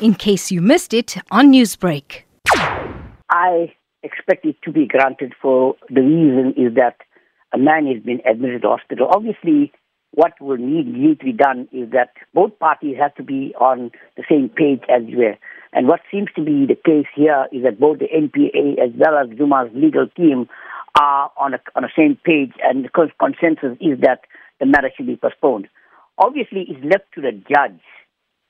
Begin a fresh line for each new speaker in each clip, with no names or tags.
in case you missed it on Newsbreak.
I expect it to be granted for the reason is that a man has been admitted to hospital. Obviously, what will need, need to be done is that both parties have to be on the same page as well. And what seems to be the case here is that both the NPA as well as Zuma's legal team are on a, on the same page, and the consensus is that the matter should be postponed. Obviously, it's left to the judge.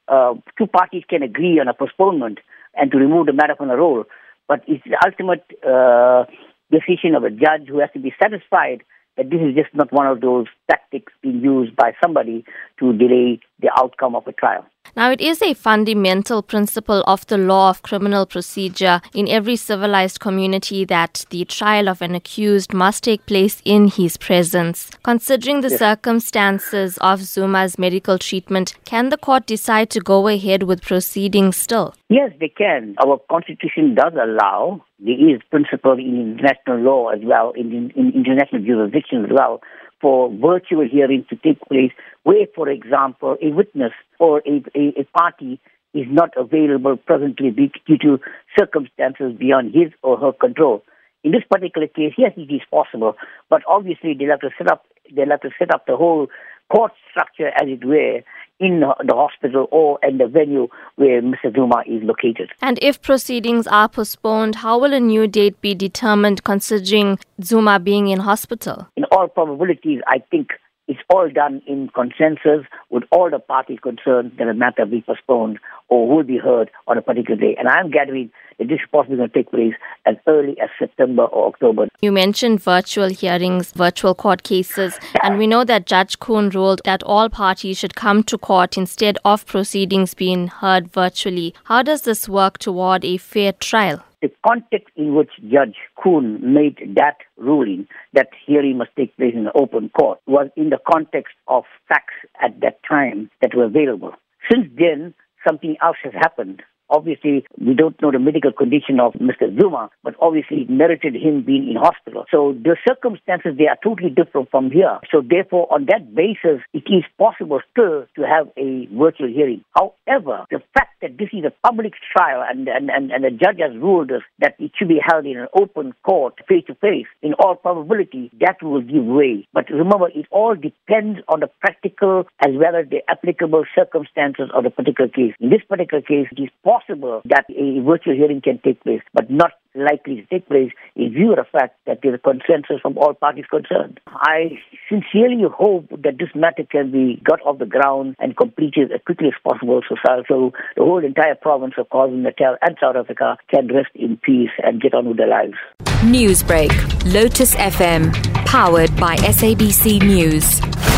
Uh, two parties can agree on a postponement and to remove the matter from the roll, but it's the ultimate uh, decision of a judge who has to be satisfied that this is just not one of those tactics being used by somebody to delay the outcome of a trial.
Now, it is a fundamental principle of the law of criminal procedure in every civilized community that the trial of an accused must take place in his presence. Considering the yes. circumstances of Zuma's medical treatment, can the court decide to go ahead with proceedings still?
Yes, they can. Our constitution does allow, there is principle in international law as well, in, in international jurisdiction as well, for virtual hearings to take place where, for example, a witness or a, a, a party is not available presently due to circumstances beyond his or her control. In this particular case, yes, it is possible, but obviously they'll have to set up they'll have to set up the whole court structure, as it were, in the hospital or in the venue where Mr. Zuma is located.
And if proceedings are postponed, how will a new date be determined considering Zuma being in hospital?
In all probabilities, I think it's all done in consensus with all the parties concerned that a matter be postponed or who will be heard on a particular day. And I'm gathering that this is possibly going to take place as early as September or October.
You mentioned virtual hearings, virtual court cases, and we know that Judge Koen ruled that all parties should come to court instead of proceedings being heard virtually. How does this work toward a fair trial?
the context in which Judge Koen made that ruling that hearing must take place in the open court was in the context of facts at that time that were available. Since then, something else has happened. Obviously, we don't know the medical condition of Mr. Zuma, but obviously it merited him being in hospital. So the circumstances, they are totally different from here. So therefore, on that basis, it is possible still to have a virtual hearing. However, the fact that this is a public trial and, and, and, and the judge has ruled that it should be held in an open court, face to face, in all probability, that will give way. But remember, it all depends on the practical as well as the applicable circumstances of the particular case. In this particular case, it is possible possible that a virtual hearing can take place, but not likely to take place in view of the fact that there is a consensus from all parties concerned. I sincerely hope that this matter can be got off the ground and completed as quickly as possible so, so the whole entire province of KwaZulu-Natal and South Africa can rest in peace and get on with their lives.
Newsbreak, Lotus FM, powered by SABC News.